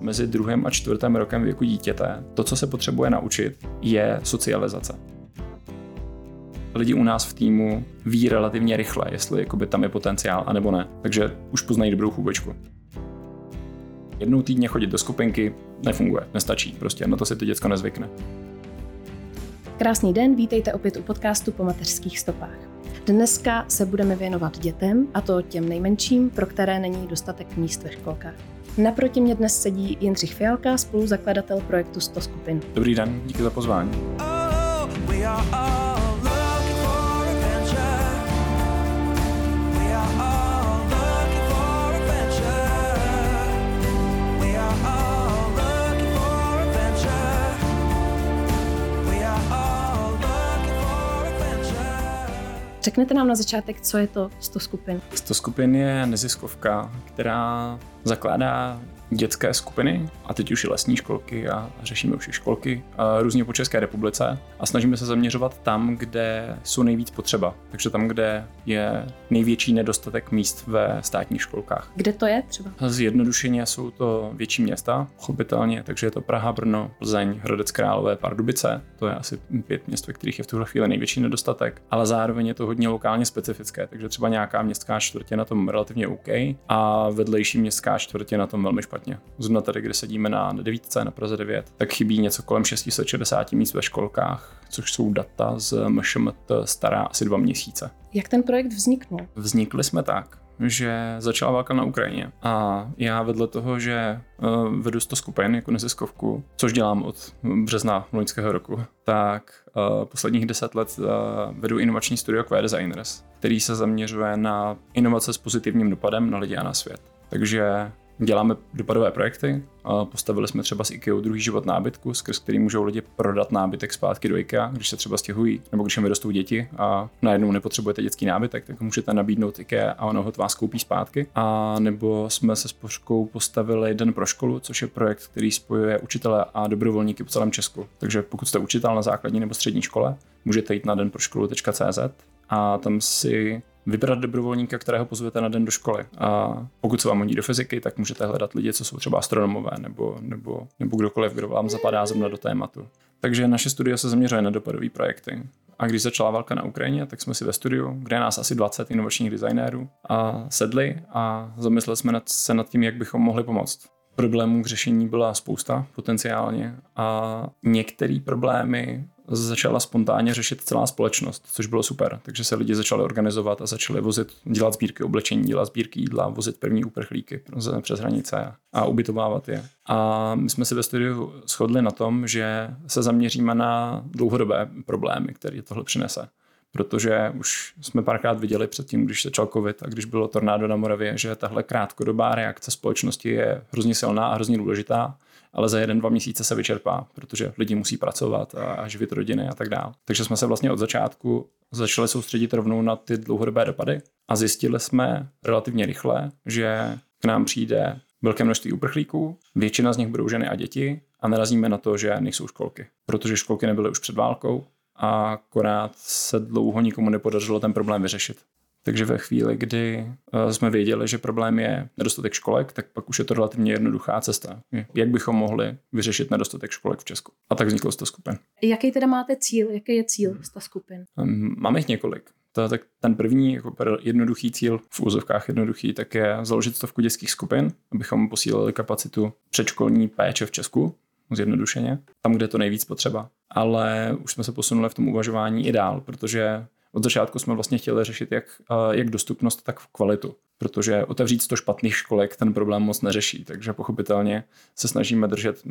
mezi druhým a čtvrtým rokem věku dítěte to, co se potřebuje naučit, je socializace. Lidi u nás v týmu ví relativně rychle, jestli jakoby tam je potenciál, anebo ne. Takže už poznají dobrou chůvečku. Jednou týdně chodit do skupinky nefunguje, nestačí, prostě na to si to děcko nezvykne. Krásný den, vítejte opět u podcastu po mateřských stopách. Dneska se budeme věnovat dětem, a to těm nejmenším, pro které není dostatek míst ve školkách. Naproti mě dnes sedí Jindřich Fialka, spoluzakladatel projektu 100 skupin. Dobrý den, díky za pozvání. Oh, Řeknete nám na začátek, co je to 100 skupin? 100 skupin je neziskovka, která zakládá dětské skupiny, a teď už i lesní školky a řešíme už i školky různě po České republice a snažíme se zaměřovat tam, kde jsou nejvíc potřeba. Takže tam, kde je největší nedostatek míst ve státních školkách. Kde to je třeba? Zjednodušeně jsou to větší města, pochopitelně, takže je to Praha, Brno, Plzeň, Hradec Králové, Pardubice. To je asi pět měst, ve kterých je v tuhle chvíli největší nedostatek, ale zároveň je to hodně lokálně specifické, takže třeba nějaká městská čtvrtě na tom relativně OK a vedlejší městská čtvrtě na tom velmi špatně. Zrovna tady, kde sedíme na devítce na Praze 9, tak chybí něco kolem 660 míst ve školkách, což jsou data z MŠMT stará asi dva měsíce. Jak ten projekt vzniknul? Vznikli jsme tak, že začala válka na Ukrajině a já vedle toho, že uh, vedu 100 skupin jako neziskovku, což dělám od března loňského roku, tak uh, posledních deset let uh, vedu inovační studio Queer Designers, který se zaměřuje na inovace s pozitivním dopadem na lidi a na svět. Takže Děláme dopadové projekty. Postavili jsme třeba s IKEA druhý život nábytku, skrz který můžou lidi prodat nábytek zpátky do IKEA, když se třeba stěhují, nebo když jim vyrostou děti a najednou nepotřebujete dětský nábytek, tak můžete nabídnout IKEA a ono ho vás koupí zpátky. A nebo jsme se s Poškou postavili Den pro školu, což je projekt, který spojuje učitele a dobrovolníky po celém Česku. Takže pokud jste učitel na základní nebo střední škole, můžete jít na denproškolu.cz a tam si vybrat dobrovolníka, kterého pozvete na den do školy. A pokud se vám hodí do fyziky, tak můžete hledat lidi, co jsou třeba astronomové nebo, nebo, nebo kdokoliv, kdo vám zapadá zrovna do tématu. Takže naše studio se zaměřuje na dopadové projekty. A když začala válka na Ukrajině, tak jsme si ve studiu, kde je nás asi 20 inovačních designérů, a sedli a zamysleli jsme se nad tím, jak bychom mohli pomoct. Problémů k řešení byla spousta potenciálně a některé problémy začala spontánně řešit celá společnost, což bylo super. Takže se lidi začali organizovat a začali vozit, dělat sbírky oblečení, dělat sbírky jídla, vozit první uprchlíky přes hranice a ubytovávat je. A my jsme si ve studiu shodli na tom, že se zaměříme na dlouhodobé problémy, které tohle přinese protože už jsme párkrát viděli předtím, když začal covid a když bylo tornádo na Moravě, že tahle krátkodobá reakce společnosti je hrozně silná a hrozně důležitá ale za jeden, dva měsíce se vyčerpá, protože lidi musí pracovat a, a živit rodiny a tak dále. Takže jsme se vlastně od začátku začali soustředit rovnou na ty dlouhodobé dopady a zjistili jsme relativně rychle, že k nám přijde velké množství uprchlíků, většina z nich budou ženy a děti a narazíme na to, že nejsou školky, protože školky nebyly už před válkou a akorát se dlouho nikomu nepodařilo ten problém vyřešit. Takže ve chvíli, kdy eh, jsme věděli, že problém je nedostatek školek, tak pak už je to relativně jednoduchá cesta. Jak bychom mohli vyřešit nedostatek školek v Česku? A tak vzniklo 100 skupin. Jaký teda máte cíl? Jaký je cíl 100 skupin? Ehm, máme jich několik. To, tak ten první jako jednoduchý cíl, v úzovkách jednoduchý, tak je založit stovku dětských skupin, abychom posílili kapacitu předškolní péče v Česku, zjednodušeně, tam, kde je to nejvíc potřeba. Ale už jsme se posunuli v tom uvažování i dál, protože od začátku jsme vlastně chtěli řešit jak, jak dostupnost, tak kvalitu, protože otevřít 100 špatných školek ten problém moc neřeší, takže pochopitelně se snažíme držet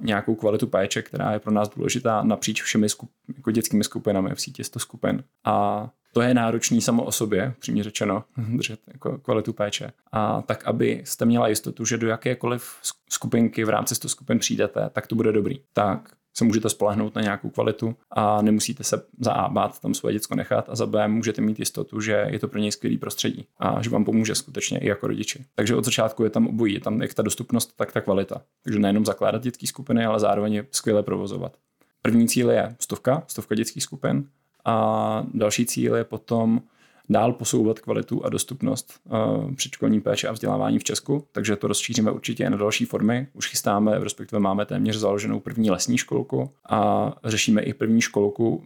nějakou kvalitu péče, která je pro nás důležitá napříč všemi skup, jako dětskými skupinami v síti 100 skupin. A to je náročný samo o sobě, přímě řečeno, držet jako kvalitu péče. A tak, aby jste měla jistotu, že do jakékoliv skupinky v rámci 100 skupin přijdete, tak to bude dobrý. Tak se můžete spolehnout na nějakou kvalitu a nemusíte se za A bát tam svoje děcko nechat a za B můžete mít jistotu, že je to pro něj skvělý prostředí a že vám pomůže skutečně i jako rodiči. Takže od začátku je tam obojí, je tam jak ta dostupnost, tak ta kvalita. Takže nejenom zakládat dětské skupiny, ale zároveň je skvěle provozovat. První cíl je stovka, stovka dětských skupin a další cíl je potom dál posouvat kvalitu a dostupnost uh, předškolní péče a vzdělávání v Česku, takže to rozšíříme určitě na další formy. Už chystáme, respektive máme téměř založenou první lesní školku a řešíme i první školku uh,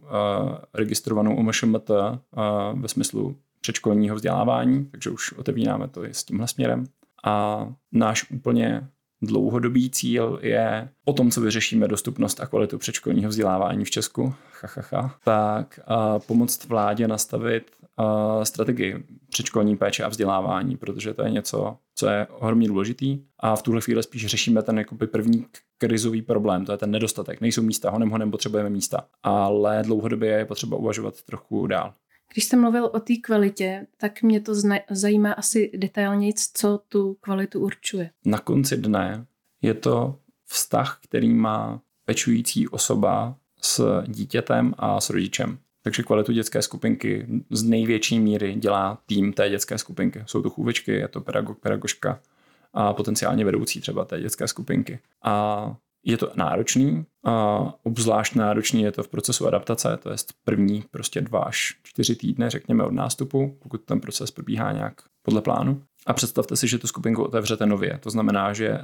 registrovanou MŠMT uh, ve smyslu předškolního vzdělávání, takže už otevíráme to i s tímhle směrem. A náš úplně dlouhodobý cíl je o tom, co vyřešíme dostupnost a kvalitu předškolního vzdělávání v Česku, ha, ha, ha, tak a pomoct vládě nastavit a strategii předškolní péče a vzdělávání, protože to je něco, co je ohromně důležitý a v tuhle chvíli spíš řešíme ten jakoby první krizový problém, to je ten nedostatek. Nejsou místa, honem honem potřebujeme místa, ale dlouhodobě je potřeba uvažovat trochu dál. Když jste mluvil o té kvalitě, tak mě to zna- zajímá asi detailněji, co tu kvalitu určuje. Na konci dne je to vztah, který má pečující osoba s dítětem a s rodičem. Takže kvalitu dětské skupinky z největší míry dělá tým té dětské skupinky. Jsou to chůvečky, je to pedagog, pedagožka a potenciálně vedoucí třeba té dětské skupinky. A je to náročný, a obzvlášť náročný je to v procesu adaptace, to je první prostě dva až čtyři týdny, řekněme, od nástupu, pokud ten proces probíhá nějak podle plánu. A představte si, že tu skupinku otevřete nově. To znamená, že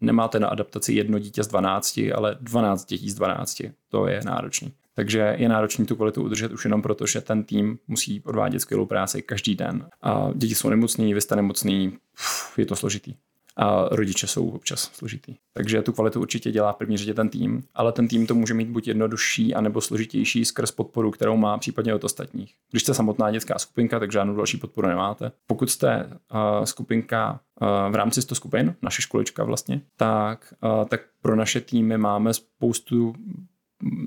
nemáte na adaptaci jedno dítě z 12, ale 12 dětí z 12. To je náročný. Takže je náročný tu kvalitu udržet už jenom proto, že ten tým musí odvádět skvělou práci každý den. A děti jsou nemocní, vy jste nemocný, je to složitý a rodiče jsou občas složitý. Takže tu kvalitu určitě dělá v první řadě ten tým, ale ten tým to může mít buď jednodušší, anebo složitější skrz podporu, kterou má případně od ostatních. Když jste samotná dětská skupinka, tak žádnou další podporu nemáte. Pokud jste uh, skupinka uh, v rámci 100 skupin, naše školička vlastně, tak, uh, tak pro naše týmy máme spoustu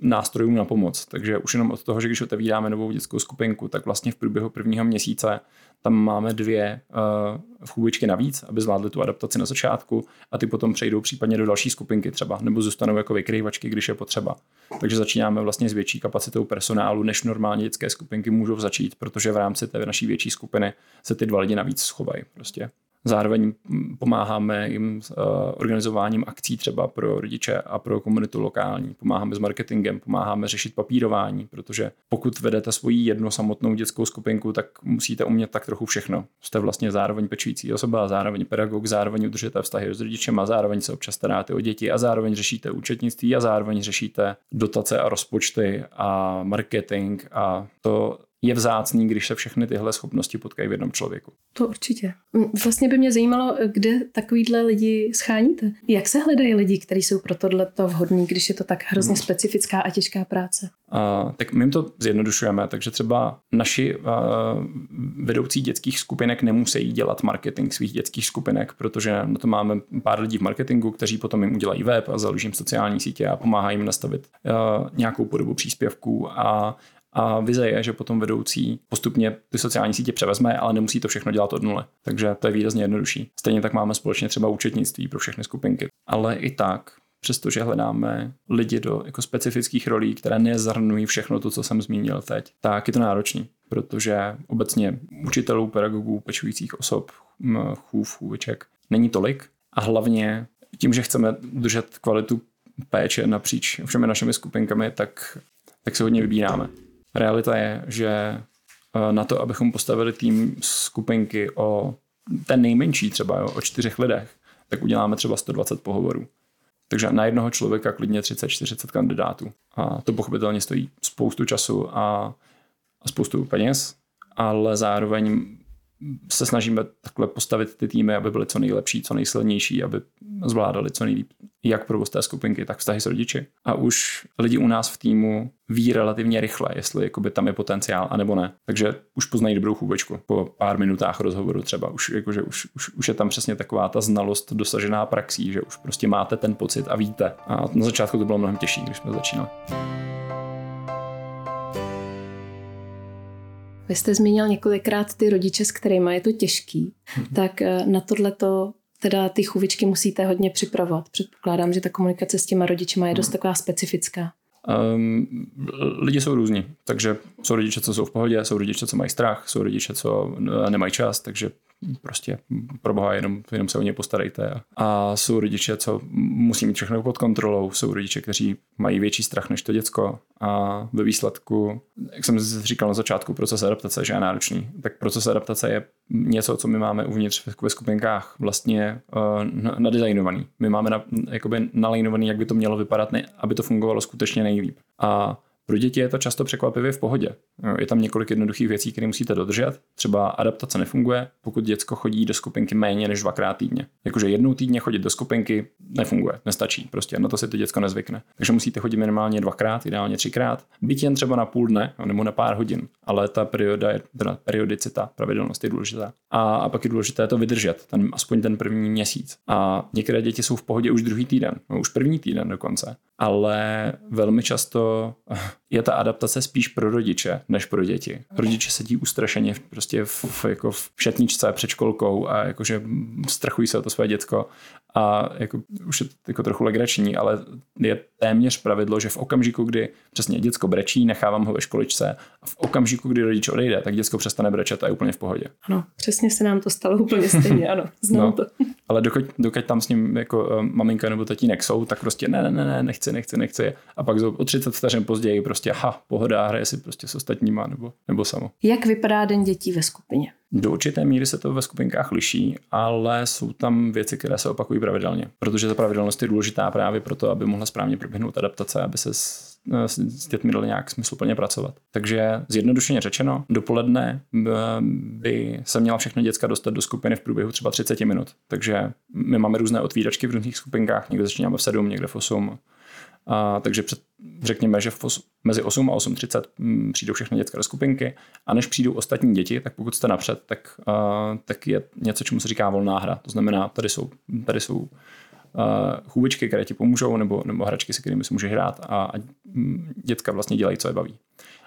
nástrojů na pomoc. Takže už jenom od toho, že když otevíráme novou dětskou skupinku, tak vlastně v průběhu prvního měsíce tam máme dvě uh, chůvičky navíc, aby zvládli tu adaptaci na začátku a ty potom přejdou případně do další skupinky třeba, nebo zůstanou jako vykrývačky, když je potřeba. Takže začínáme vlastně s větší kapacitou personálu, než normálně dětské skupinky můžou začít, protože v rámci té naší větší skupiny se ty dva lidi navíc schovají. Prostě. Zároveň pomáháme jim s uh, organizováním akcí třeba pro rodiče a pro komunitu lokální. Pomáháme s marketingem, pomáháme řešit papírování, protože pokud vedete svoji jednu samotnou dětskou skupinku, tak musíte umět tak trochu všechno. Jste vlastně zároveň pečující osoba, zároveň pedagog, zároveň udržíte vztahy s rodičem a zároveň se občas staráte o děti a zároveň řešíte účetnictví a zároveň řešíte dotace a rozpočty a marketing a to je vzácný, když se všechny tyhle schopnosti potkají v jednom člověku. To určitě. Vlastně by mě zajímalo, kde takovýhle lidi scháníte. Jak se hledají lidi, kteří jsou pro tohle vhodní, když je to tak hrozně hmm. specifická a těžká práce? Uh, tak my jim to zjednodušujeme, takže třeba naši uh, vedoucí dětských skupinek nemusí dělat marketing svých dětských skupinek, protože na to máme pár lidí v marketingu, kteří potom jim udělají web a založím sociální sítě a pomáhají jim nastavit uh, nějakou podobu příspěvků a a vize je, že potom vedoucí postupně ty sociální sítě převezme, ale nemusí to všechno dělat od nuly. Takže to je výrazně jednodušší. Stejně tak máme společně třeba účetnictví pro všechny skupinky. Ale i tak přestože hledáme lidi do jako specifických rolí, které nezahrnují všechno to, co jsem zmínil teď, tak je to náročný, protože obecně učitelů, pedagogů, pečujících osob, chův, chůviček není tolik a hlavně tím, že chceme držet kvalitu péče napříč všemi našimi skupinkami, tak, tak se hodně vybíráme. Realita je, že eh, na to, abychom postavili tým skupinky o ten nejmenší třeba jo, o čtyřech lidech, tak uděláme třeba 120 pohovorů. Takže na jednoho člověka klidně 30-40 kandidátů. A to pochopitelně stojí spoustu času a, a spoustu peněz, ale zároveň se snažíme takhle postavit ty týmy, aby byly co nejlepší, co nejsilnější, aby zvládali co nejlíp jak provoz té skupinky, tak vztahy s rodiči. A už lidi u nás v týmu ví relativně rychle, jestli jakoby tam je potenciál, anebo ne. Takže už poznají dobrou chůvečku po pár minutách rozhovoru třeba. Už, jakože už, už, už je tam přesně taková ta znalost dosažená praxí, že už prostě máte ten pocit a víte. A na začátku to bylo mnohem těžší, když jsme začínali. Vy jste zmínil několikrát ty rodiče, s kterými je to těžký, hmm. tak eh, na tohleto teda ty chůvičky musíte hodně připravovat. Předpokládám, že ta komunikace s těma rodičima je dost taková specifická. Um, lidi jsou různí, takže jsou rodiče, co jsou v pohodě, jsou rodiče, co mají strach, jsou rodiče, co nemají čas, takže prostě pro boha jenom, jenom se o ně postarejte. A jsou rodiče, co musí mít všechno pod kontrolou, jsou rodiče, kteří mají větší strach než to děcko a ve výsledku, jak jsem říkal na začátku, proces adaptace že je náročný, tak proces adaptace je něco, co my máme uvnitř ve skupinkách vlastně uh, nadizajnovaný. My máme na, jakoby nalajnovaný, jak by to mělo vypadat, ne, aby to fungovalo skutečně nejlíp. A pro děti je to často překvapivě v pohodě. Je tam několik jednoduchých věcí, které musíte dodržet. Třeba adaptace nefunguje, pokud děcko chodí do skupinky méně než dvakrát týdně. Jakože jednou týdně chodit do skupinky nefunguje, nestačí. Prostě na to si to děcko nezvykne. Takže musíte chodit minimálně dvakrát, ideálně třikrát. Byť jen třeba na půl dne nebo na pár hodin, ale ta perioda je, teda periodicita, pravidelnost je důležitá. A, a pak je důležité to vydržet, ten, aspoň ten první měsíc. A některé děti jsou v pohodě už druhý týden, no, už první týden dokonce. Ale velmi často je ta adaptace spíš pro rodiče než pro děti. Rodiče sedí ustrašeně prostě v, v, jako v šatničce před školkou a jakože strachují se o to své děcko a jako, už je to jako trochu legrační, ale je téměř pravidlo, že v okamžiku, kdy přesně děcko brečí, nechávám ho ve školičce a v okamžiku, kdy rodič odejde, tak děcko přestane brečet a je úplně v pohodě. Ano, přesně se nám to stalo úplně stejně, ano, znám no, to. Ale dokud, dokud tam s ním jako uh, maminka nebo tatínek jsou, tak prostě ne, ne, ne, ne, nechci, nechci, nechci. A pak o 30 vteřin později prostě, ha, pohoda, hraje si prostě s ostatníma nebo, nebo samo. Jak vypadá den dětí ve skupině? Do určité míry se to ve skupinkách liší, ale jsou tam věci, které se opakují pravidelně, protože ta pravidelnost je důležitá právě proto, aby mohla správně proběhnout adaptace, aby se s, s, s dětmi dali nějak smysluplně pracovat. Takže zjednodušeně řečeno, dopoledne by se měla všechny děcka dostat do skupiny v průběhu třeba 30 minut. Takže my máme různé otvíračky v různých skupinkách, někde začínáme v 7, někde v 8, a, takže před, řekněme, že v, mezi 8 a 8.30 mm, přijdou všechny dětské skupinky a než přijdou ostatní děti, tak pokud jste napřed, tak, a, tak je něco, čemu se říká volná hra. To znamená, tady jsou, tady jsou uh, chůvičky, které ti pomůžou, nebo, nebo hračky, se kterými si můžeš hrát a, a mm, děcka vlastně dělají, co je baví.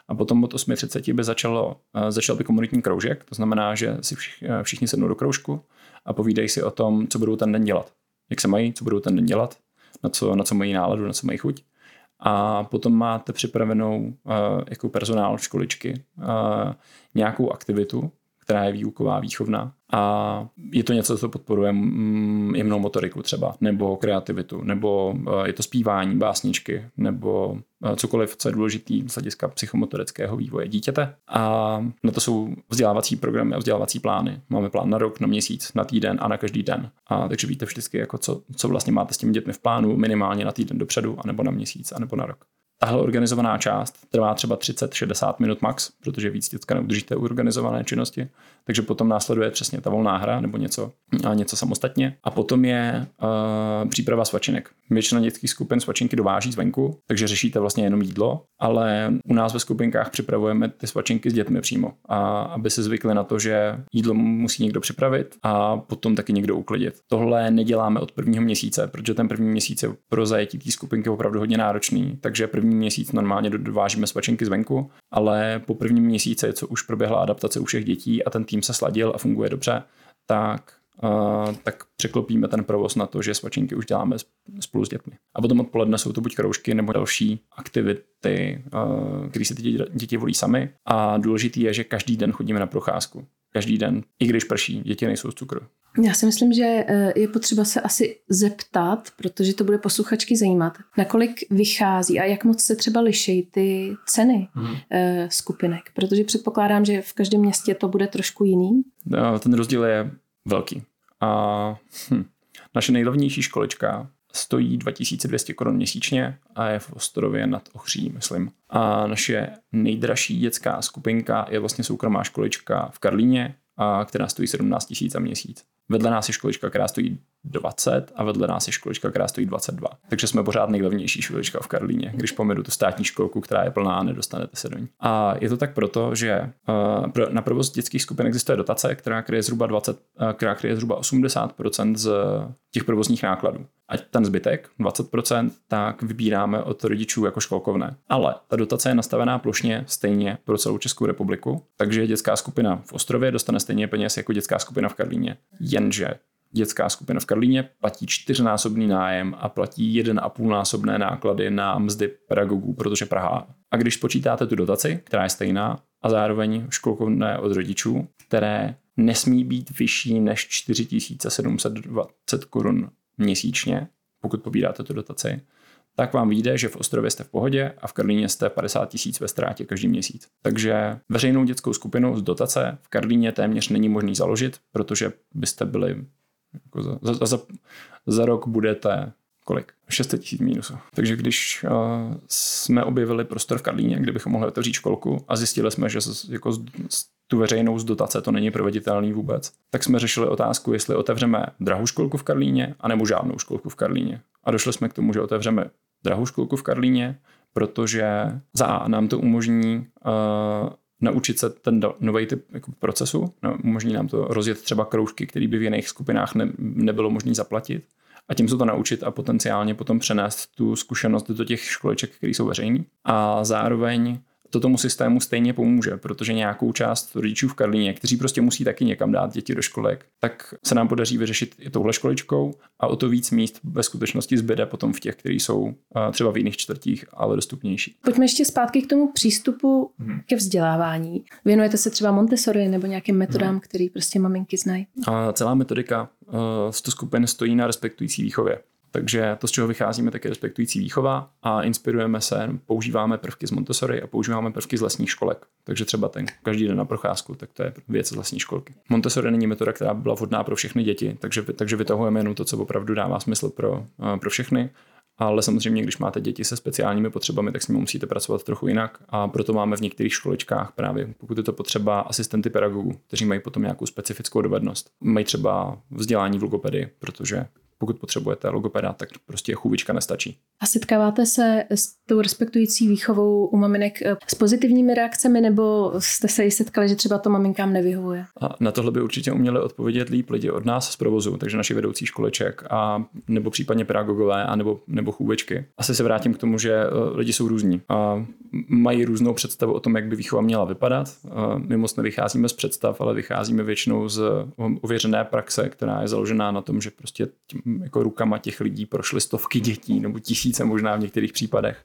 A potom od 8.30 by začalo, uh, začal by komunitní kroužek, to znamená, že si všichni, všichni sednou do kroužku a povídají si o tom, co budou ten den dělat. Jak se mají, co budou ten den dělat, na co, na co mají náladu, na co mají chuť. A potom máte připravenou uh, jako personál školičky uh, nějakou aktivitu, která je výuková, výchovná. A je to něco, co podporuje mm, jemnou motoriku třeba, nebo kreativitu, nebo eh, je to zpívání, básničky, nebo eh, cokoliv, co je důležitý z hlediska psychomotorického vývoje dítěte. A na to jsou vzdělávací programy a vzdělávací plány. Máme plán na rok, na měsíc, na týden a na každý den. A takže víte vždycky, jako co, co vlastně máte s těmi dětmi v plánu, minimálně na týden dopředu, anebo na měsíc, anebo na rok. Tahle organizovaná část trvá třeba 30-60 minut max, protože víc dětka neudržíte u organizované činnosti. Takže potom následuje přesně ta volná hra nebo něco, a něco samostatně. A potom je uh, příprava svačinek. Většina dětských skupin svačinky dováží zvenku, takže řešíte vlastně jenom jídlo, ale u nás ve skupinkách připravujeme ty svačinky s dětmi přímo, a aby se zvykli na to, že jídlo musí někdo připravit a potom taky někdo uklidit. Tohle neděláme od prvního měsíce, protože ten první měsíc je pro zajetí té skupinky opravdu hodně náročný, takže první měsíc normálně dovážíme svačinky zvenku, ale po prvním měsíci, co už proběhla adaptace u všech dětí a ten tým se sladil a funguje dobře, tak Uh, tak překlopíme ten provoz na to, že svačinky už děláme spolu s dětmi. A potom odpoledne jsou to buď kroužky nebo další aktivity, uh, které si ty děti, děti volí sami. A důležitý je, že každý den chodíme na procházku. Každý den, i když prší, děti nejsou z cukru. Já si myslím, že eh, je potřeba se asi zeptat, protože to bude posluchačky zajímat, nakolik vychází a jak moc se třeba liší ty ceny hmm. skupinek, protože předpokládám, že v každém městě to bude trošku jiný. No, ten rozdíl je velký. A hm, naše nejlevnější školička stojí 2200 korun měsíčně a je v Ostorově nad Ochří, myslím. A naše nejdražší dětská skupinka je vlastně soukromá školička v Karlíně, a která stojí 17 tisíc za měsíc. Vedle nás je školička, která stojí 20 a vedle nás je školička, která stojí 22. Takže jsme pořád nejlevnější školička v Karlíně. Když pomedu tu státní školku, která je plná, nedostanete se do ní. A je to tak proto, že uh, na provoz dětských skupin existuje dotace, která kryje zhruba 20, uh, která kryje zhruba 80% z těch provozních nákladů. A ten zbytek, 20%, tak vybíráme od rodičů jako školkovné. Ale ta dotace je nastavená plošně stejně pro celou Českou republiku, takže dětská skupina v Ostrově dostane stejně peněz jako dětská skupina v Karlíně. Jenže dětská skupina v Karlíně platí čtyřnásobný nájem a platí jeden a půl násobné náklady na mzdy pedagogů, protože Praha. A když počítáte tu dotaci, která je stejná, a zároveň školkovné od rodičů, které nesmí být vyšší než 4720 korun měsíčně, pokud pobíráte tu dotaci, tak vám vyjde, že v Ostrově jste v pohodě a v Karlíně jste 50 tisíc ve ztrátě každý měsíc. Takže veřejnou dětskou skupinu z dotace v Karlíně téměř není možný založit, protože byste byli jako za, za, za, za rok budete kolik? 600 tisíc mínusu. Takže když uh, jsme objevili prostor v Karlíně, kde bychom mohli otevřít školku a zjistili jsme, že z, jako z, z, tu veřejnou z dotace to není proveditelný vůbec, tak jsme řešili otázku, jestli otevřeme drahou školku v Karlíně, anebo žádnou školku v Karlíně. A došli jsme k tomu, že otevřeme drahou školku v Karlíně, protože za A nám to umožní uh, naučit se ten nový typ jako procesu, no, umožní nám to rozjet třeba kroužky, které by v jiných skupinách ne, nebylo možné zaplatit a tím se to naučit a potenciálně potom přenést tu zkušenost do těch školeček, které jsou veřejné. A zároveň to tomu systému stejně pomůže, protože nějakou část rodičů v Karlíně, kteří prostě musí taky někam dát děti do školek, tak se nám podaří vyřešit i touhle školičkou a o to víc míst ve skutečnosti zbyde potom v těch, které jsou třeba v jiných čtvrtích, ale dostupnější. Pojďme ještě zpátky k tomu přístupu hmm. ke vzdělávání. Věnujete se třeba Montessori nebo nějakým metodám, hmm. který prostě maminky znají? A celá metodika uh, z to skupin stojí na respektující výchově. Takže to, z čeho vycházíme, tak je respektující výchova a inspirujeme se, používáme prvky z Montessori a používáme prvky z lesních školek. Takže třeba ten každý den na procházku, tak to je věc z lesní školky. Montessori není metoda, která by byla vhodná pro všechny děti, takže, takže vytahujeme jenom to, co opravdu dává smysl pro, eh, pro všechny. Ale samozřejmě, když máte děti se speciálními potřebami, tak s nimi musíte pracovat trochu jinak. A proto máme v některých školečkách právě, pokud je to potřeba, asistenty pedagogů, kteří mají potom nějakou specifickou dovednost. Mají třeba vzdělání v logopedii, protože pokud potřebujete logopeda, tak prostě chůvička nestačí. A setkáváte se s tou respektující výchovou u maminek eh, s pozitivními reakcemi, nebo jste se i setkali, že třeba to maminkám nevyhovuje? A na tohle by určitě uměli odpovědět líp lidi od nás z provozu, takže naši vedoucí školeček a nebo případně pedagogové a nebo, nebo chůvečky. Asi se vrátím k tomu, že eh, lidi jsou různí a mají různou představu o tom, jak by výchova měla vypadat. My moc nevycházíme z představ, ale vycházíme většinou z ověřené praxe, která je založená na tom, že prostě tím jako rukama těch lidí prošly stovky dětí nebo tisíce možná v některých případech.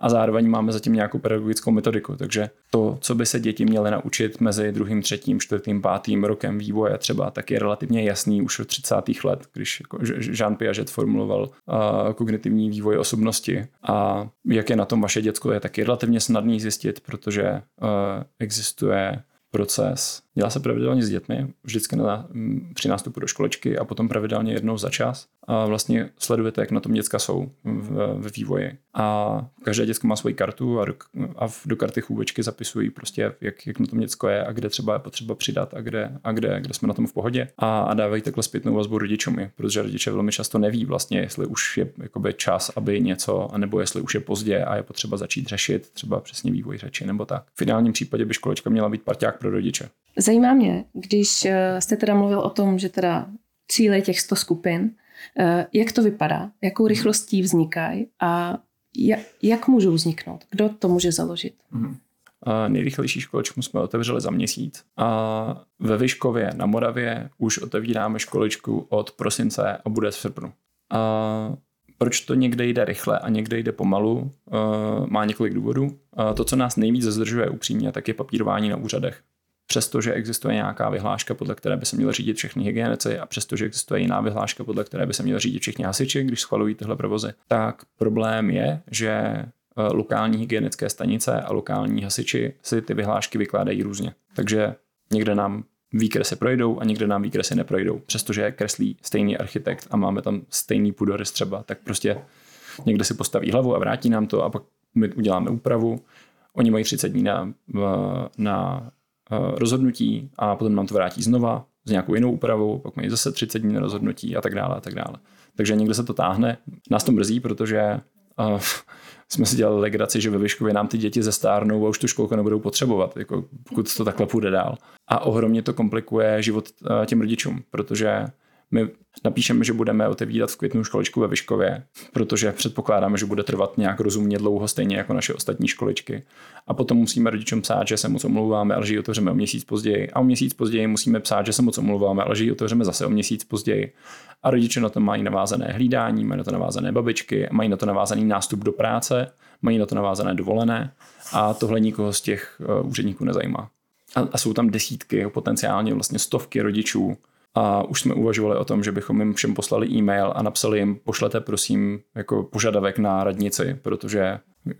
A zároveň máme zatím nějakou pedagogickou metodiku, takže to, co by se děti měly naučit mezi druhým, třetím, čtvrtým, pátým rokem vývoje třeba, tak je relativně jasný už od 30. let, když jako Jean Piaget formuloval uh, kognitivní vývoj osobnosti a jak je na tom vaše děcko, je taky relativně snadný zjistit, protože uh, existuje proces. Dělá se pravidelně s dětmi, vždycky na, při nástupu do školečky a potom pravidelně jednou za čas. A vlastně sledujete, jak na tom děcka jsou v, vývoji. A každé děcko má svoji kartu a do, a do karty chůvečky zapisují prostě, jak, jak na tom děcko je a kde třeba je potřeba přidat a kde, a kde, kde jsme na tom v pohodě. A, a dávají takhle zpětnou vazbu rodičům, protože rodiče velmi často neví vlastně, jestli už je jakoby čas, aby něco, anebo jestli už je pozdě a je potřeba začít řešit třeba přesně vývoj řeči nebo tak. V ideálním případě by školečka měla být parťák pro rodiče. Zajímá mě, když eh, jste teda mluvil o tom, že teda cíle těch 100 skupin, eh, jak to vypadá, jakou rychlostí vznikají a jak můžou vzniknout, kdo to může založit? Mm-hmm. A nejrychlejší školečku jsme otevřeli za měsíc a ve Vyškově na Moravě už otevíráme školečku od prosince a bude v srpnu. A proč to někde jde rychle a někde jde pomalu, má několik důvodů. To, co nás nejvíc zdržuje upřímně, tak je papírování na úřadech přestože existuje nějaká vyhláška, podle které by se měly řídit všechny hygienici a přestože existuje jiná vyhláška, podle které by se měly řídit všichni hasiči, když schvalují tyhle provozy, tak problém je, že eh, lokální hygienické stanice a lokální hasiči si ty vyhlášky vykládají různě. Takže někde nám výkresy projdou a někde nám výkresy neprojdou. Přestože kreslí stejný architekt a máme tam stejný půdorys třeba, tak prostě někde si postaví hlavu a vrátí nám to a pak my uděláme úpravu. Oni mají 30 dní na, na rozhodnutí a potom nám to vrátí znova s nějakou jinou úpravou, pak mají zase 30 dní na rozhodnutí a tak dále a tak dále. Takže někde se to táhne. Nás to mrzí, protože uh, jsme si dělali legraci, že ve Vyškově nám ty děti zestárnou a už tu školku nebudou potřebovat, jako pokud to takhle půjde dál. A ohromně to komplikuje život uh, těm rodičům, protože My napíšeme, že budeme otevírat v květnu školičku ve Vyškově, protože předpokládáme, že bude trvat nějak rozumně dlouho, stejně jako naše ostatní školičky. A potom musíme rodičům psát, že se moc omlouváme, ale že ji otevřeme o měsíc později. A o měsíc později musíme psát, že se moc omlouváme, ale že ji otevřeme zase o měsíc později. A rodiče na to mají navázané hlídání, mají na to navázané babičky, mají na to navázaný nástup do práce, mají na to navázané dovolené a tohle nikoho z těch uh, úředníků nezajímá. A, a jsou tam desítky, potenciálně vlastně stovky rodičů, a už jsme uvažovali o tom, že bychom jim všem poslali e-mail a napsali jim, pošlete prosím jako požadavek na radnici, protože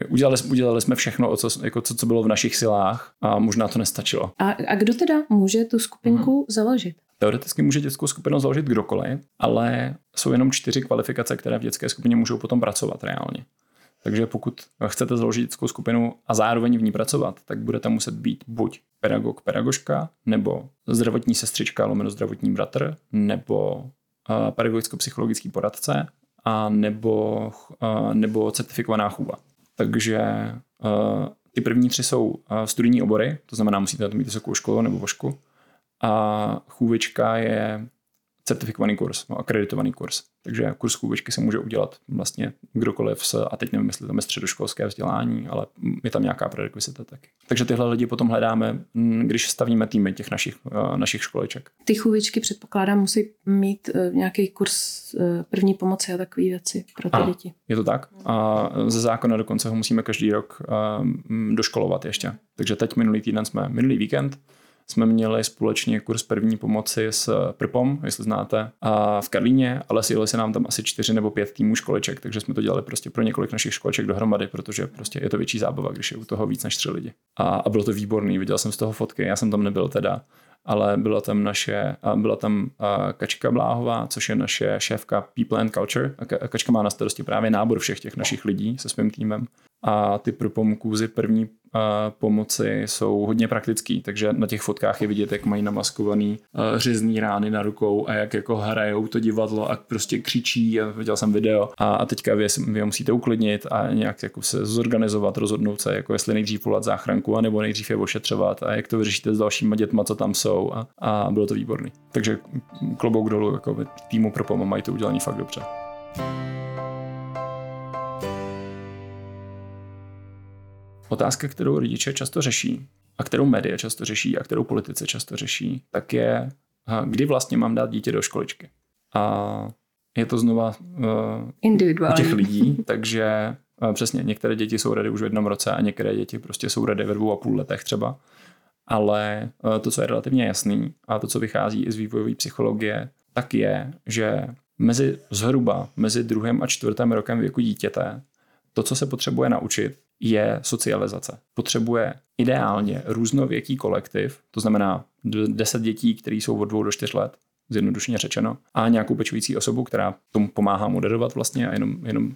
udělali, udělali jsme všechno, o co, jako co, co bylo v našich silách a možná to nestačilo. A, a kdo teda může tu skupinku hmm. založit? Teoreticky může dětskou skupinu založit kdokoliv, ale jsou jenom čtyři kvalifikace, které v dětské skupině můžou potom pracovat reálně. Takže pokud chcete založit dětskou skupinu a zároveň v ní pracovat, tak budete muset být buď pedagog, pedagožka, nebo zdravotní sestřička, lomeno zdravotní bratr, nebo pedagogicko-psychologický poradce, a nebo, uh, nebo certifikovaná chůva. Takže uh, ty první tři jsou studijní obory, to znamená, musíte mít vysokou školu nebo vošku. A chůvička je certifikovaný kurz, no, akreditovaný kurz. Takže kurz chůvičky se může udělat vlastně kdokoliv s, a teď nevím, jestli tam je středoškolské vzdělání, ale je tam nějaká prerekvizita taky. Takže tyhle lidi potom hledáme, mm, když stavíme týmy těch našich, uh, našich školeček. Ty chůvičky předpokládám musí mít uh, nějaký kurz uh, první pomoci a takové věci pro ty a, děti. Je to tak. A ze zákona dokonce ho musíme každý rok doškolovat ještě. Takže teď minulý týden jsme, minulý víkend, jsme měli společně kurz první pomoci s Prpom, jestli znáte, a v Karlíně, ale sjeli se nám tam asi čtyři nebo pět týmů školeček, takže jsme to dělali prostě pro několik našich školeček dohromady, protože prostě je to větší zábava, když je u toho víc než tři lidi. A, a bylo to výborný, viděl jsem z toho fotky, já jsem tam nebyl teda, ale byla tam naše, byla tam Kačka Bláhová, což je naše šéfka People and Culture. Kačka má na starosti právě nábor všech těch našich lidí se svým týmem. A ty propomkůzy první pomoci jsou hodně praktický, takže na těch fotkách je vidět, jak mají namaskovaný řezný rány na rukou a jak jako hrajou to divadlo a prostě křičí a viděl jsem video a, teďka vy, vy musíte uklidnit a nějak jako se zorganizovat, rozhodnout se, jako jestli nejdřív volat záchranku, anebo nejdřív je ošetřovat a jak to vyřešíte s dalšíma dětma, co tam jsou a, a bylo to výborný. Takže klobouk dolů jako týmu pro pomoc mají to udělané fakt dobře. Otázka, kterou rodiče často řeší a kterou média často řeší a kterou politici často řeší, tak je, kdy vlastně mám dát dítě do školičky. A je to znova uh, u těch lidí, takže uh, přesně, některé děti jsou rady už v jednom roce a některé děti prostě jsou rady ve dvou a půl letech třeba. Ale uh, to, co je relativně jasný a to, co vychází i z vývojové psychologie, tak je, že mezi zhruba mezi druhým a čtvrtým rokem věku dítěte to, co se potřebuje naučit, je socializace. Potřebuje ideálně různověký kolektiv, to znamená 10 dětí, které jsou od 2 do 4 let, zjednodušeně řečeno, a nějakou pečující osobu, která tomu pomáhá moderovat vlastně a jenom, jenom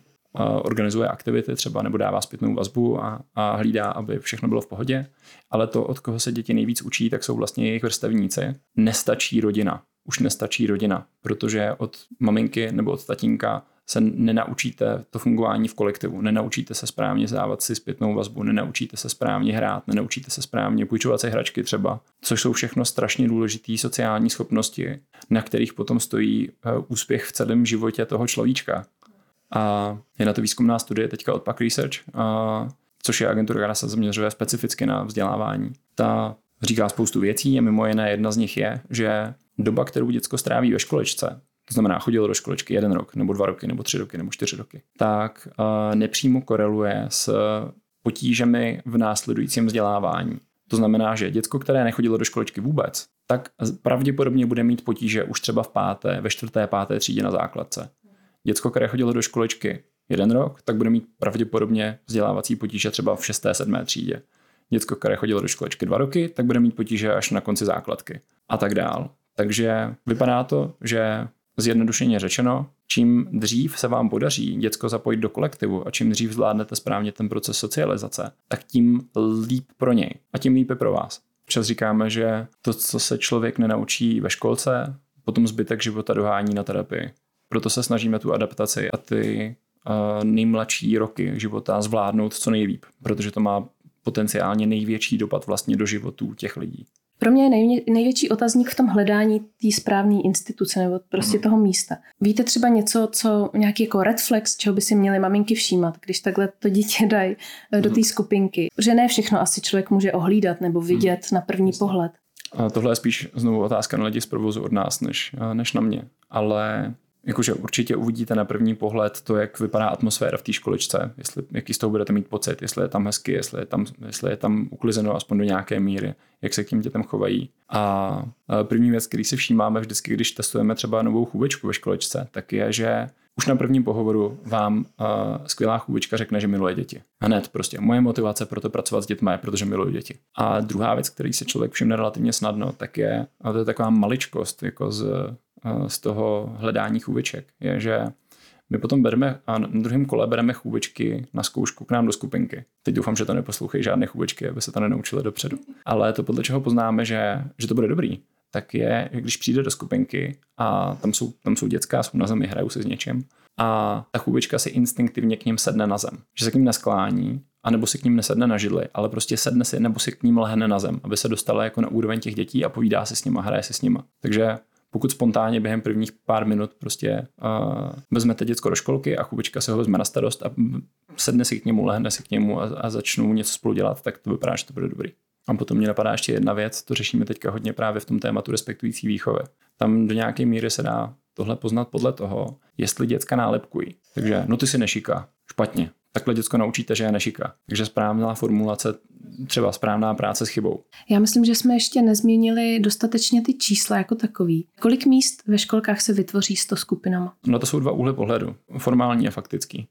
organizuje aktivity třeba nebo dává zpětnou vazbu a, a hlídá, aby všechno bylo v pohodě. Ale to, od koho se děti nejvíc učí, tak jsou vlastně jejich vrstevníci. Nestačí rodina. Už nestačí rodina, protože od maminky nebo od tatínka se nenaučíte to fungování v kolektivu, nenaučíte se správně závat si zpětnou vazbu, nenaučíte se správně hrát, nenaučíte se správně půjčovat si hračky třeba, což jsou všechno strašně důležité sociální schopnosti, na kterých potom stojí eh, úspěch v celém životě toho človíčka. A je na to výzkumná studie teďka od Pack Research, a, což je agentura, která se zaměřuje specificky na vzdělávání. Ta říká spoustu věcí a mimo jiné jedna z nich je, že doba, kterou děcko stráví ve školečce, to znamená chodilo do školečky jeden rok, nebo dva roky, nebo tři roky, nebo čtyři roky, tak uh, nepřímo koreluje s potížemi v následujícím vzdělávání. To znamená, že děcko, které nechodilo do školečky vůbec, tak pravděpodobně bude mít potíže už třeba v páté, ve čtvrté, páté třídě na základce. Děcko, které chodilo do školečky jeden rok, tak bude mít pravděpodobně vzdělávací potíže třeba v šesté, sedmé třídě. Děcko, které chodilo do školečky dva roky, tak bude mít potíže až na konci základky a tak dál. Takže vypadá to, že Zjednodušeně řečeno, čím dřív se vám podaří děcko zapojit do kolektivu a čím dřív zvládnete správně ten proces socializace, tak tím líp pro něj a tím líp pro vás. Čas říkáme, že to, co se člověk nenaučí ve školce, potom zbytek života dohání na terapii. Proto se snažíme tu adaptaci a ty uh, nejmladší roky života zvládnout co nejlíp, protože to má potenciálně největší dopad vlastně do životů těch lidí. Pro mě je nej, největší otazník v tom hledání té správné instituce nebo prostě toho místa. Víte třeba něco, co nějaký jako red flex, čeho by si měly maminky všímat, když takhle to dítě dají eh, do té skupinky? Že ne všechno asi člověk může ohlídat nebo vidět na první pohled. A tohle je spíš znovu otázka na lidi z provozu od nás, než, než na mě. Ale jakože určitě uvidíte na první pohled to, jak vypadá atmosféra v té školičce, jestli, jaký z toho budete mít pocit, jestli je tam hezky, jestli je tam, jestli je tam uklizeno aspoň do nějaké míry, jak se k těm dětem chovají. A první věc, který si všímáme vždycky, když testujeme třeba novou chůvečku ve školičce, tak je, že už na prvním pohovoru vám uh, skvělá chůvička řekne, že miluje děti. Hned prostě. Moje motivace pro to pracovat s dětmi je, protože miluji děti. A druhá věc, který se člověk všimne relativně snadno, tak je, a to je taková maličkost jako z, uh, z toho hledání chůviček, je, že my potom bereme a na druhém kole bereme chůvičky na zkoušku k nám do skupinky. Teď doufám, že to neposlouchají žádné chůvičky, aby se to nenaučili dopředu. Ale to podle čeho poznáme, že, že to bude dobrý, tak je, když přijde do skupinky a tam jsou, tam jsou dětská, jsou na zemi, hrajou si s něčím a ta chůvička si instinktivně k ním sedne na zem. Že se k ním nesklání, anebo si k ním nesedne na židli, ale prostě sedne si nebo si k ním lehne na zem, aby se dostala jako na úroveň těch dětí a povídá si s nimi, hraje si s nimi. Takže pokud spontánně během prvních pár minut prostě uh, vezmete děcko do školky a chůvička se ho vezme na starost a sedne si k němu, lehne si k němu a, a začnou něco spolu dělat, tak to vypadá, že to bude dobrý. A potom mě napadá ještě jedna věc, to řešíme teďka hodně právě v tom tématu respektující výchovy. Tam do nějaké míry se dá tohle poznat podle toho, jestli děcka nálepkují. Takže no ty si nešika, špatně. Takhle děcko naučíte, že je nešika. Takže správná formulace, třeba správná práce s chybou. Já myslím, že jsme ještě nezmínili dostatečně ty čísla jako takový. Kolik míst ve školkách se vytvoří s to skupinama? No to jsou dva úhly pohledu, formální a faktický.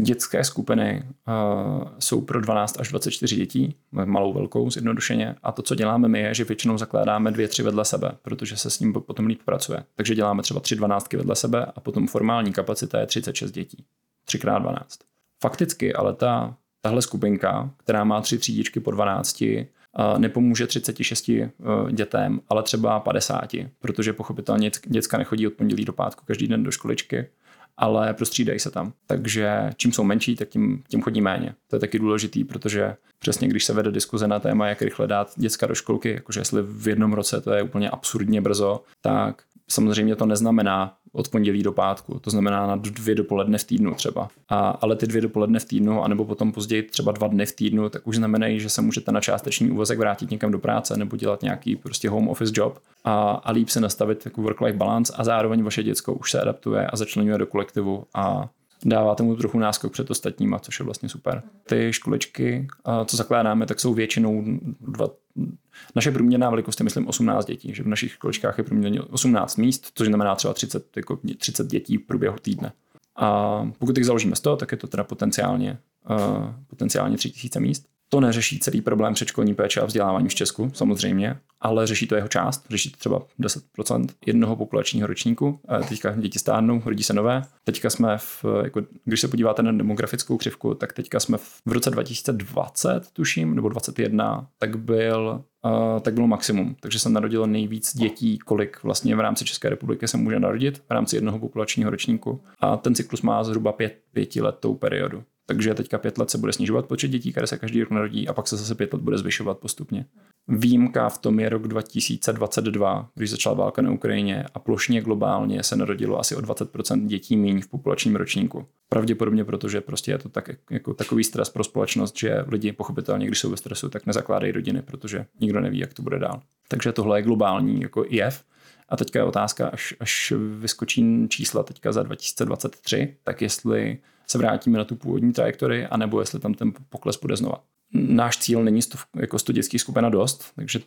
Dětské skupiny uh, jsou pro 12 až 24 dětí, malou velkou zjednodušeně. A to, co děláme my, je, že většinou zakládáme dvě, tři vedle sebe, protože se s ním potom líp pracuje. Takže děláme třeba tři dvanáctky vedle sebe a potom formální kapacita je 36 dětí. 3x12. Fakticky ale ta, tahle skupinka, která má tři třídičky po 12, nepomůže 36 dětem, ale třeba 50, protože pochopitelně děcka nechodí od pondělí do pátku každý den do školičky ale prostřídají se tam. Takže čím jsou menší, tak tím, tím chodí méně. To je taky důležitý, protože přesně když se vede diskuze na téma, jak rychle dát děcka do školky, jakože jestli v jednom roce to je úplně absurdně brzo, tak samozřejmě to neznamená od pondělí do pátku, to znamená na dvě dopoledne v týdnu třeba. A, ale ty dvě dopoledne v týdnu, anebo potom později třeba dva dny v týdnu, tak už znamenají, že se můžete na částečný úvazek vrátit někam do práce nebo dělat nějaký prostě home office job a, a líp se nastavit jako work-life balance a zároveň vaše děcko už se adaptuje a začlenuje do kolektivu a dává tomu trochu náskok před ostatníma, což je vlastně super. Ty školičky, co zakládáme, tak jsou většinou dva, naše průměrná velikost je, myslím, 18 dětí, že v našich školičkách je průměrně 18 míst, což znamená třeba 30, jako 30 dětí v průběhu týdne. A pokud jich založíme 100, tak je to teda potenciálně, uh, potenciálně 3000 míst. To neřeší celý problém předškolní péče a vzdělávání v Česku, samozřejmě, ale řeší to jeho část, řeší to třeba 10% jednoho populačního ročníku. Teďka děti stárnou, rodí se nové. Teďka jsme, v, jako, když se podíváte na demografickou křivku, tak teďka jsme v, v roce 2020, tuším, nebo 2021, tak byl Uh, tak bylo maximum. Takže se narodilo nejvíc dětí, kolik vlastně v rámci České republiky se může narodit v rámci jednoho populačního ročníku. A ten cyklus má zhruba pět, pětiletou periodu. Takže teďka pět let se bude snižovat počet dětí, které se každý rok narodí, a pak se zase pět let bude zvyšovat postupně. Výjimka v tom je rok 2022, když začala válka na Ukrajině a plošně globálně se narodilo asi o 20% dětí méně v populačním ročníku. Pravděpodobně protože prostě je to tak, jako takový stres pro společnost, že lidi pochopitelně, když jsou ve stresu, tak nezakládají rodiny, protože nikdo neví, jak to bude dál. Takže tohle je globální jako jev. A teďka je otázka, až, až vyskočí čísla teďka za 2023, tak jestli se vrátíme na tu původní trajektorii, anebo jestli tam ten pokles bude znova. Náš cíl není sto, jako 100 dětských skupin dost, takže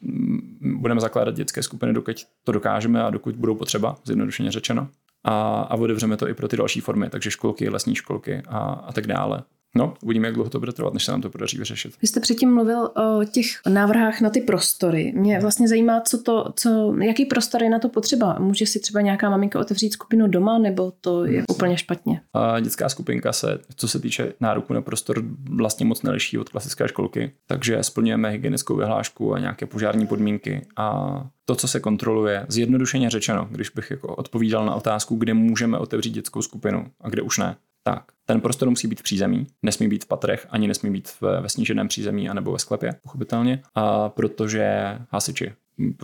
budeme zakládat dětské skupiny, dokud to dokážeme a dokud budou potřeba, zjednodušeně řečeno. A, a otevřeme to i pro ty další formy, takže školky, lesní školky a, a tak dále. No, uvidíme, jak dlouho to bude trvat, než se nám to podaří vyřešit. Vy jste předtím mluvil o těch návrhách na ty prostory. Mě vlastně zajímá, co to, co, jaký prostor je na to potřeba. Může si třeba nějaká maminka otevřít skupinu doma, nebo to je úplně špatně? A dětská skupinka se, co se týče nároku na prostor, vlastně moc neliší od klasické školky. Takže splňujeme hygienickou vyhlášku a nějaké požární podmínky a to, co se kontroluje, zjednodušeně řečeno, když bych jako odpovídal na otázku, kde můžeme otevřít dětskou skupinu a kde už ne, tak ten prostor musí být v přízemí, nesmí být v patrech, ani nesmí být ve, ve sníženém přízemí anebo ve sklepě, pochopitelně, a protože hasiči,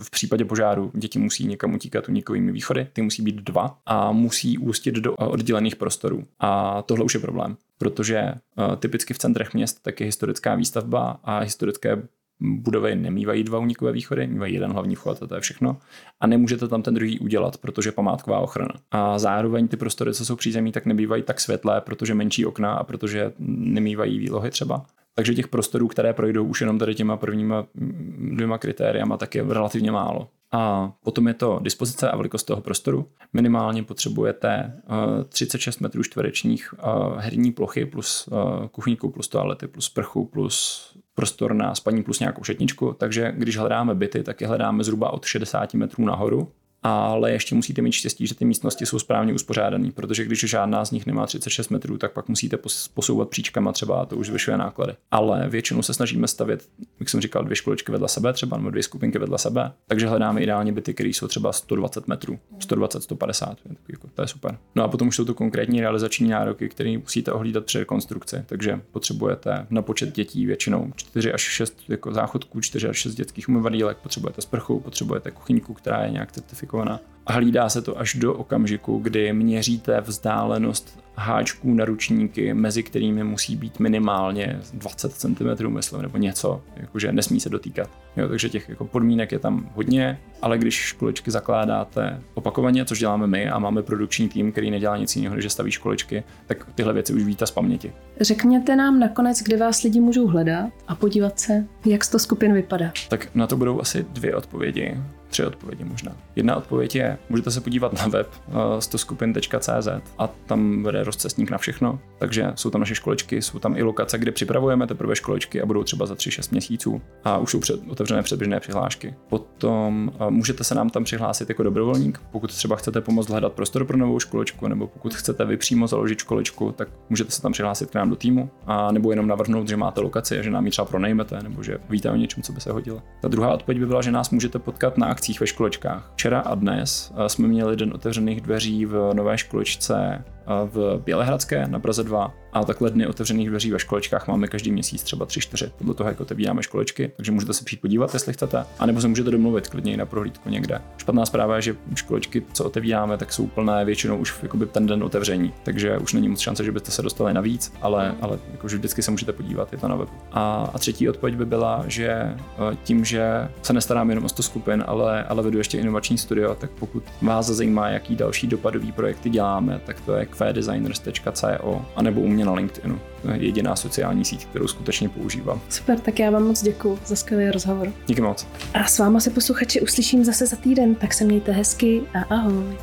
v případě požáru děti musí někam utíkat unikovými východy, ty musí být dva a musí ústit do oddělených prostorů. A tohle už je problém, protože typicky v centrech měst tak je historická výstavba a historické budovy nemývají dva unikové východy, mývají jeden hlavní vchod a to je všechno. A nemůžete tam ten druhý udělat, protože památková ochrana. A zároveň ty prostory, co jsou přízemí, tak nebývají tak světlé, protože menší okna a protože nemývají výlohy třeba. Takže těch prostorů, které projdou už jenom tady těma prvníma dvěma kritériama, tak je relativně málo. A potom je to dispozice a velikost toho prostoru. Minimálně potřebujete 36 metrů čtverečních herní plochy plus kuchyňku plus toalety plus sprchu plus prostor na spaní plus nějakou šetničku, takže když hledáme byty, tak je hledáme zhruba od 60 metrů nahoru ale ještě musíte mít štěstí, že ty místnosti jsou správně uspořádané, protože když žádná z nich nemá 36 metrů, tak pak musíte posouvat příčkama třeba a to už zvyšuje náklady. Ale většinou se snažíme stavět, jak jsem říkal, dvě školičky vedle sebe, třeba nebo dvě skupinky vedle sebe, takže hledáme ideálně byty, které jsou třeba 120 metrů, 120, 150, jako, to je super. No a potom už jsou to konkrétní realizační nároky, které musíte ohlídat při rekonstrukci, takže potřebujete na počet dětí většinou 4 až 6 jako záchodků, 4 až 6 dětských umyvadílek, potřebujete sprchu, potřebujete kuchyňku, která je nějak certifikovaná going on. A hlídá se to až do okamžiku, kdy měříte vzdálenost háčků na ručníky, mezi kterými musí být minimálně 20 cm, myslím, nebo něco, jakože nesmí se dotýkat. Jo, takže těch jako podmínek je tam hodně, ale když školičky zakládáte opakovaně, což děláme my a máme produkční tým, který nedělá nic jiného, než staví školičky, tak tyhle věci už víte z paměti. Řekněte nám nakonec, kde vás lidi můžou hledat a podívat se, jak to skupin vypadá. Tak na to budou asi dvě odpovědi tři odpovědi možná. Jedna odpověď je, můžete se podívat na web eh, stoskupin.cz a tam bude rozcestník na všechno, takže jsou tam naše školečky, jsou tam i lokace, kde připravujeme teprve školečky a budou třeba za 3-6 měsíců a už jsou před, otevřené předběžné přihlášky. Potom uh, můžete se nám tam přihlásit jako dobrovolník, pokud třeba chcete pomoct hledat prostor pro novou školečku, nebo pokud chcete vy přímo založit školečku, tak můžete se tam přihlásit k nám do týmu, a nebo jenom navrhnout, že máte lokaci a že nám ji třeba pronajmete, nebo že víte o něčem, co by se hodilo. Ta druhá odpověď by byla, že nás můžete potkat na akcích ve školečkách. Včera a dnes eh, jsme měli den otevřených dveří v nové školečce v Bělehradské na Praze 2 a takhle dny otevřených dveří ve školečkách máme každý měsíc třeba 3-4, podle toho, jak otevíráme školečky, takže můžete se přijít podívat, jestli chcete, anebo se můžete domluvit klidně na prohlídku někde. Špatná zpráva je, že školečky, co otevíráme, tak jsou plné většinou už jakoby ten den otevření, takže už není moc šance, že byste se dostali navíc, ale, ale jako vždycky se můžete podívat, je to na webu. A, a třetí odpověď by byla, že e, tím, že se nestarám jenom o 100 skupin, ale, ale vedu ještě inovační studio, tak pokud vás zajímá, jaký další dopadový projekty děláme, tak to je qdesigners.co a nebo u mě na LinkedInu. To je jediná sociální síť, kterou skutečně používám. Super, tak já vám moc děkuji za skvělý rozhovor. Díky moc. A s váma se posluchači uslyším zase za týden, tak se mějte hezky a ahoj.